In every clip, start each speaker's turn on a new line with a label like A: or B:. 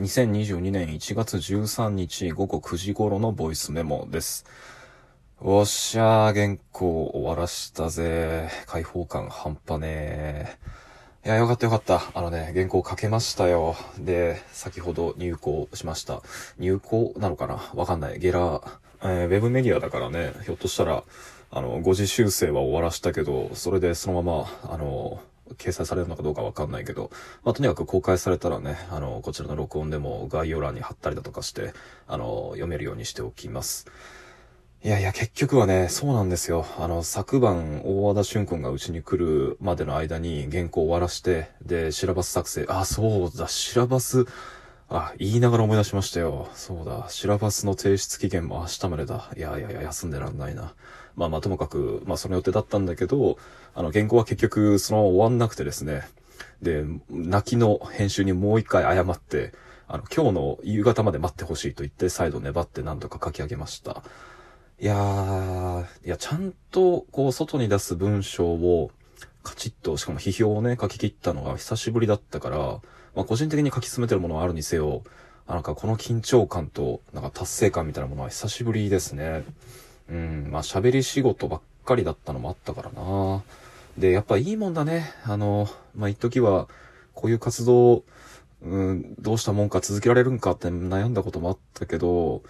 A: 2022年1月13日午後9時頃のボイスメモです。おっしゃー、原稿終わらしたぜ。開放感半端ねー。いや、よかったよかった。あのね、原稿書けましたよ。で、先ほど入稿しました。入稿なのかな？わかんない。ゲラー、えー、ウェブメディアだからね、ひょっとしたら、あの、誤字修正は終わらしたけど、それでそのまま、あの、掲載されるのかどうかわかんないけど、まあ、とにかく公開されたらね、あの、こちらの録音でも概要欄に貼ったりだとかして、あの、読めるようにしておきます。いやいや、結局はね、そうなんですよ。あの、昨晩、大和田俊君がうちに来るまでの間に原稿を終わらして、で、シラバス作成、あ、そうだ、シラバス、あ、言いながら思い出しましたよ。そうだ、シラバスの提出期限も明日までだ。いやいやいや、休んでらんないな。まあまあ、ともかく、まあ、その予定だったんだけど、あの、原稿は結局、そのまま終わんなくてですね。で、泣きの編集にもう一回謝って、あの、今日の夕方まで待ってほしいと言って、再度粘って何とか書き上げました。いやー、いや、ちゃんと、こう、外に出す文章を、カチッと、しかも批評をね、書き切ったのが久しぶりだったから、まあ、個人的に書き進めてるものはあるにせよ、なんかこの緊張感と、なんか達成感みたいなものは久しぶりですね。うん、まあ、喋り仕事ばっかりだったのもあったからな。で、やっぱいいもんだね。あの、まあ、一時は、こういう活動、うん、どうしたもんか続けられるんかって悩んだこともあったけど、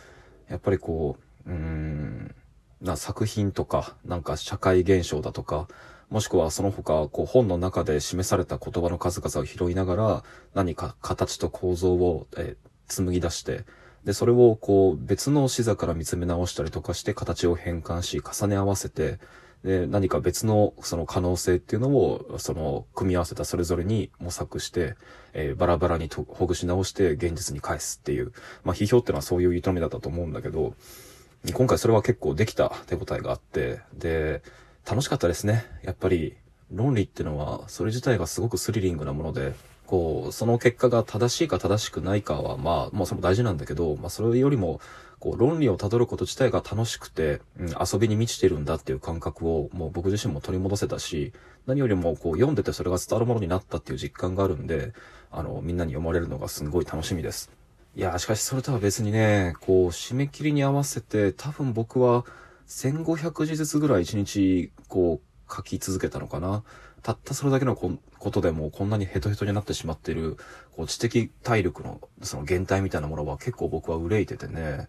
A: やっぱりこう、うん、な作品とか、なんか社会現象だとか、もしくはその他、こう本の中で示された言葉の数々を拾いながら、何か形と構造を、え紡ぎ出して、で、それをこう別の視座から見つめ直したりとかして形を変換し、重ね合わせて、で、何か別のその可能性っていうのを、その組み合わせたそれぞれに模索して、えーバラバラにとほぐし直して現実に返すっていう、まあ批評っていうのはそういう営みだったと思うんだけど、今回それは結構できた手応えがあって、で、楽しかったですね。やっぱり論理っていうのは、それ自体がすごくスリリングなもので、こう、その結果が正しいか正しくないかは、まあ、もうそれも大事なんだけど、まあそれよりも、こう、論理を辿ること自体が楽しくて、うん、遊びに満ちてるんだっていう感覚を、もう僕自身も取り戻せたし、何よりもこう、読んでてそれが伝わるものになったっていう実感があるんで、あの、みんなに読まれるのがすごい楽しみです。いや、しかしそれとは別にね、こう、締め切りに合わせて、多分僕は1500字ずつぐらい1日、こう、書き続けたのかな？たったそれだけのこことでもこんなにヘトヘトになってしまってる、こう、知的体力の、その減退みたいなものは結構僕は憂いててね、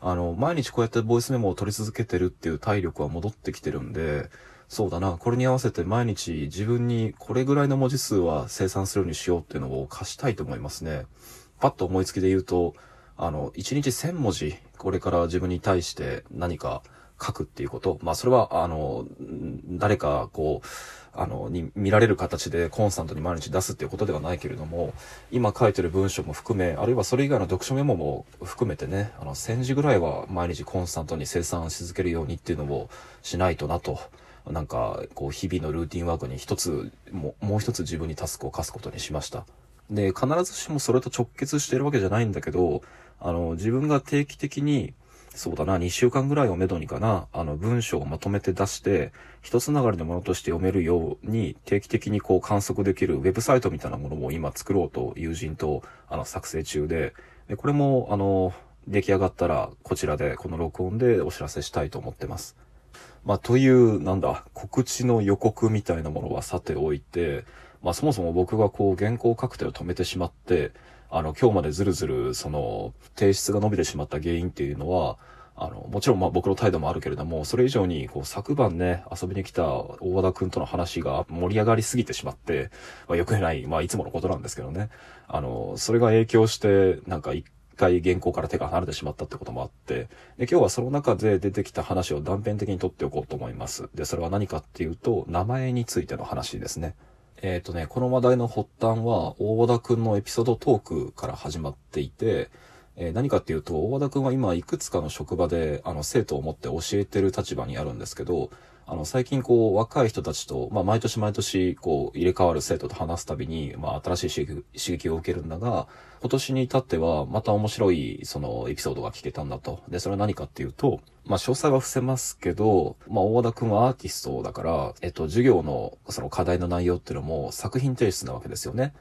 A: あの、毎日こうやってボイスメモを取り続けてるっていう体力は戻ってきてるんで、そうだな、これに合わせて毎日自分にこれぐらいの文字数は生産するようにしようっていうのを課したいと思いますね。パッと思いつきで言うと、あの、1日1000文字、これから自分に対して何か書くっていうこと。まあ、それは、あの、誰か、こう、あの、に見られる形でコンスタントに毎日出すっていうことではないけれども、今書いてる文章も含め、あるいはそれ以外の読書メモも含めてね、あの、1000字ぐらいは毎日コンスタントに生産し続けるようにっていうのをしないとなと。なんか、こう、日々のルーティンワークに一つ、もう、もう一つ自分にタスクを課すことにしました。で、必ずしもそれと直結してるわけじゃないんだけど、あの、自分が定期的に、そうだな、2週間ぐらいをめどにかな、あの、文章をまとめて出して、一つながりのものとして読めるように、定期的にこう観測できるウェブサイトみたいなものも今作ろうと友人と、あの、作成中で、で、これも、あの、出来上がったら、こちらで、この録音でお知らせしたいと思ってます。まあ、という、なんだ、告知の予告みたいなものはさておいて、まあ、そもそも僕がこう、原稿確定を止めてしまって、あの、今日までずるずる、その、提出が伸びてしまった原因っていうのは、あの、もちろんまあ僕の態度もあるけれども、それ以上に、こう、昨晩ね、遊びに来た大和田くんとの話が盛り上がりすぎてしまって、まあ、よくない、まあ、いつものことなんですけどね。あの、それが影響して、なんか一回原稿から手が離れてしまったってこともあって、で、今日はその中で出てきた話を断片的に取っておこうと思います。で、それは何かっていうと、名前についての話ですね。えっ、とね、この話題の発端は、大和田くんのエピソードトークから始まっていて、えー何かっていうと、大和田くんは今いくつかの職場で、あの、生徒を持って教えてる立場にあるんですけど、あの、最近こう、若い人たちと、まあ、毎年毎年、こう、入れ替わる生徒と話すたびに、まあ、新しい刺激を受けるんだが、今年に至っては、また面白い、その、エピソードが聞けたんだと。で、それは何かっていうと、まあ、詳細は伏せますけど、まあ、大和田くんはアーティストだから、えっと、授業の、その課題の内容っていうのも作品提出なわけですよね。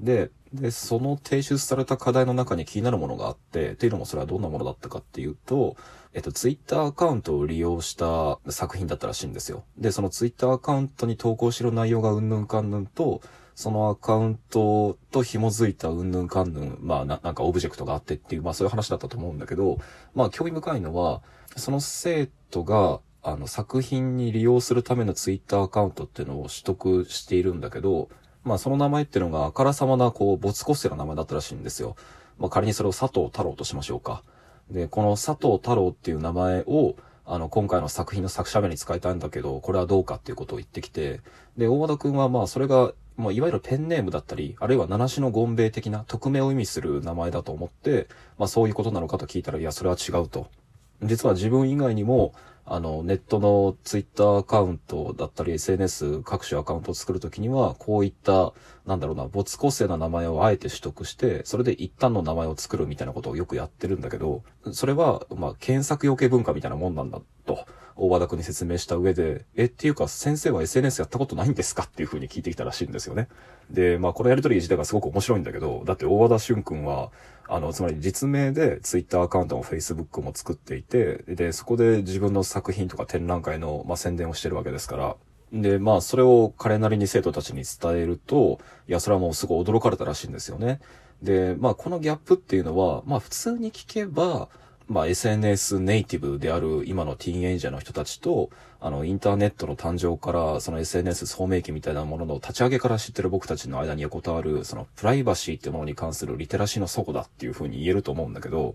A: で、で、その提出された課題の中に気になるものがあって、っていうのもそれはどんなものだったかっていうと、えっと、ツイッターアカウントを利用した作品だったらしいんですよ。で、そのツイッターアカウントに投稿しろ内容がうんぬんかんぬんと、そのアカウントと紐づいたうんぬんかんぬん、まあな、なんかオブジェクトがあってっていう、まあそういう話だったと思うんだけど、まあ興味深いのは、その生徒が、あの、作品に利用するためのツイッターアカウントっていうのを取得しているんだけど、まあその名前っていうのがあからさまな、こう、没個性の名前だったらしいんですよ。まあ仮にそれを佐藤太郎としましょうか。で、この佐藤太郎っていう名前を、あの、今回の作品の作者名に使いたいんだけど、これはどうかっていうことを言ってきて、で、大和田くんはまあそれが、まあいわゆるペンネームだったり、あるいは七種のゴンベイ的な匿名を意味する名前だと思って、まあそういうことなのかと聞いたら、いや、それは違うと。実は自分以外にも、あの、ネットのツイッターアカウントだったり SNS 各種アカウントを作るときには、こういった、なんだろうな、没個性な名前をあえて取得して、それで一旦の名前を作るみたいなことをよくやってるんだけど、それは、まあ、検索余計文化みたいなもんなんだ。と。大和田くんに説明した上で、え、っていうか先生は SNS やったことないんですかっていう風に聞いてきたらしいんですよね。で、まあこのやりとり自体がすごく面白いんだけど、だって大和田俊くんは、あの、つまり実名で Twitter アカウントも Facebook も作っていて、で、そこで自分の作品とか展覧会の、まあ、宣伝をしてるわけですから、で、まあ、それを彼なりに生徒たちに伝えると、いや、それはもうすごい驚かれたらしいんですよね。で、まあ、このギャップっていうのは、まあ、普通に聞けば、まあ、SNS ネイティブである今のティーンエイジャーの人たちと、あの、インターネットの誕生から、その SNS 聡明期みたいなものの立ち上げから知ってる僕たちの間に横たわる、そのプライバシーってものに関するリテラシーの底だっていうふうに言えると思うんだけど、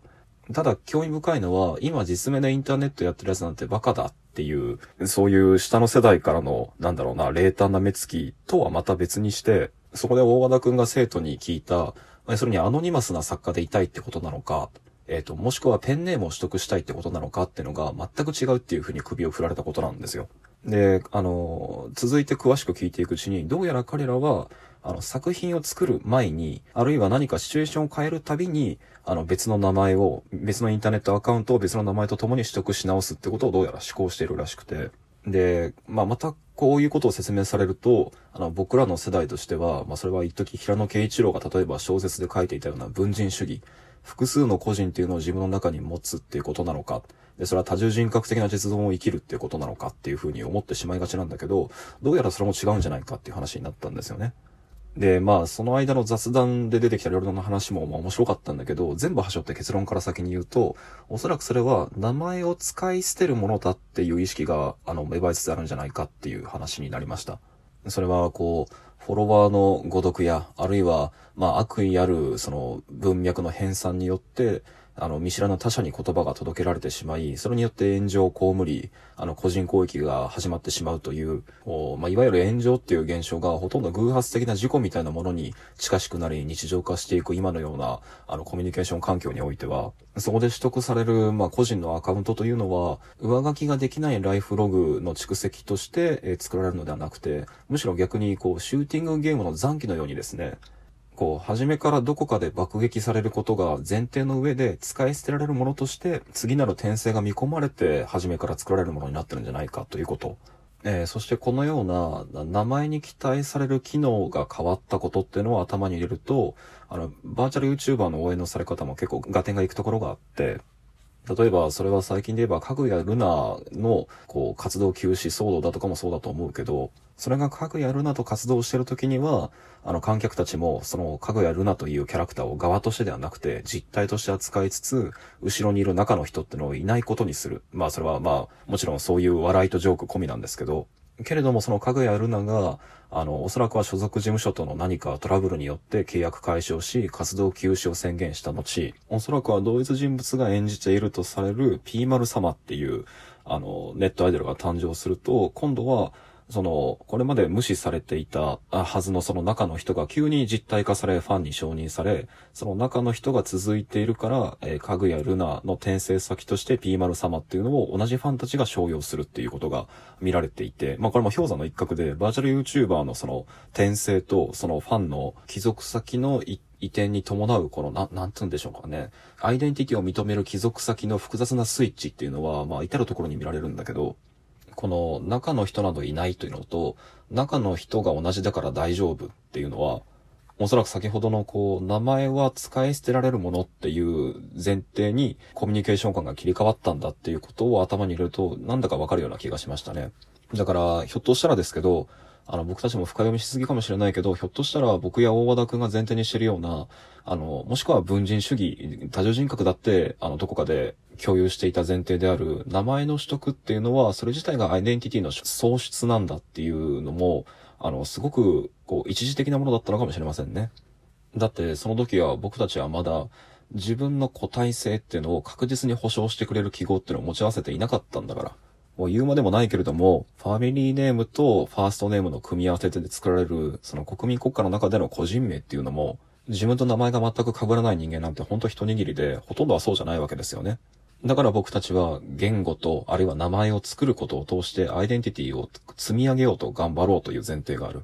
A: ただ興味深いのは、今実名でインターネットやってるやつなんてバカだっていう、そういう下の世代からの、なんだろうな、冷淡な目つきとはまた別にして、そこで大和田くんが生徒に聞いた、それにアノニマスな作家でいたいってことなのか、えっ、ー、と、もしくはペンネームを取得したいってことなのかっていうのが全く違うっていうふうに首を振られたことなんですよ。で、あの、続いて詳しく聞いていくうちに、どうやら彼らは、あの、作品を作る前に、あるいは何かシチュエーションを変えるたびに、あの、別の名前を、別のインターネットアカウントを別の名前と共に取得し直すってことをどうやら試行しているらしくて。で、まあ、またこういうことを説明されると、あの、僕らの世代としては、まあ、それは一時平野啓一郎が例えば小説で書いていたような文人主義、複数の個人っていうのを自分の中に持つっていうことなのか、で、それは多重人格的な実存を生きるっていうことなのかっていうふうに思ってしまいがちなんだけど、どうやらそれも違うんじゃないかっていう話になったんですよね。で、まあ、その間の雑談で出てきた料理の話もまあ面白かったんだけど、全部端折って結論から先に言うと、おそらくそれは名前を使い捨てるものだっていう意識が、あの、芽生えつつあるんじゃないかっていう話になりました。それは、こう、フォロワーの誤読や、あるいは、まあ、悪意ある、その、文脈の編纂によって、あの、見知らぬ他者に言葉が届けられてしまい、それによって炎上を被り、あの、個人攻撃が始まってしまうという、おまあ、いわゆる炎上っていう現象がほとんど偶発的な事故みたいなものに近しくなり、日常化していく今のような、あの、コミュニケーション環境においては、そこで取得される、まあ、個人のアカウントというのは、上書きができないライフログの蓄積として、えー、作られるのではなくて、むしろ逆に、こう、シューティングゲームの残機のようにですね、こう、初めからどこかで爆撃されることが前提の上で使い捨てられるものとして、次なる転生が見込まれて、初めから作られるものになってるんじゃないかということ。えー、そしてこのような名前に期待される機能が変わったことっていうのを頭に入れると、あの、バーチャル YouTuber の応援のされ方も結構合点がいくところがあって、例えば、それは最近で言えば、かぐやルナの、こう、活動休止騒動だとかもそうだと思うけど、それがかぐやルナと活動してる時には、あの、観客たちも、その、かぐやルナというキャラクターを側としてではなくて、実体として扱いつつ、後ろにいる中の人ってのをいないことにする。まあ、それはまあ、もちろんそういう笑いとジョーク込みなんですけど、けれどもそのかぐやルナが、あの、おそらくは所属事務所との何かトラブルによって契約解消し、活動休止を宣言した後、おそらくは同一人物が演じているとされるピーマル様っていう、あの、ネットアイドルが誕生すると、今度は、その、これまで無視されていたはずのその中の人が急に実体化され、ファンに承認され、その中の人が続いているから、えー、かぐやルナの転生先としてピーマル様っていうのを同じファンたちが商用するっていうことが見られていて、まあこれも氷山の一角で、バーチャル YouTuber のその転生とそのファンの帰属先の移転に伴う、この、な、なんつうんでしょうかね。アイデンティティを認める帰属先の複雑なスイッチっていうのは、まあ、至るところに見られるんだけど、この中の人などいないというのと、中の人が同じだから大丈夫っていうのは、おそらく先ほどのこう、名前は使い捨てられるものっていう前提にコミュニケーション感が切り替わったんだっていうことを頭に入れるとなんだかわかるような気がしましたね。だから、ひょっとしたらですけど、あの、僕たちも深読みしすぎかもしれないけど、ひょっとしたら僕や大和田くんが前提にしてるような、あの、もしくは文人主義、多重人格だって、あの、どこかで共有していた前提である名前の取得っていうのは、それ自体がアイデンティティの創出なんだっていうのも、あの、すごく、こう、一時的なものだったのかもしれませんね。だって、その時は僕たちはまだ、自分の個体性っていうのを確実に保証してくれる記号っていうのを持ち合わせていなかったんだから。もう言うまでもないけれども、ファミリーネームとファーストネームの組み合わせで作られる、その国民国家の中での個人名っていうのも、自分と名前が全く被らない人間なんてほんと一握りで、ほとんどはそうじゃないわけですよね。だから僕たちは言語と、あるいは名前を作ることを通してアイデンティティを積み上げようと頑張ろうという前提がある。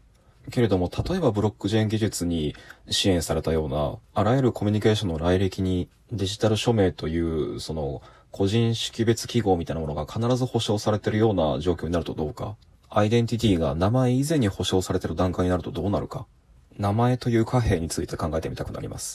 A: けれども、例えばブロックチェーン技術に支援されたような、あらゆるコミュニケーションの来歴にデジタル署名という、その、個人識別記号みたいなものが必ず保証されているような状況になるとどうか。アイデンティティが名前以前に保証されている段階になるとどうなるか。名前という貨幣について考えてみたくなります。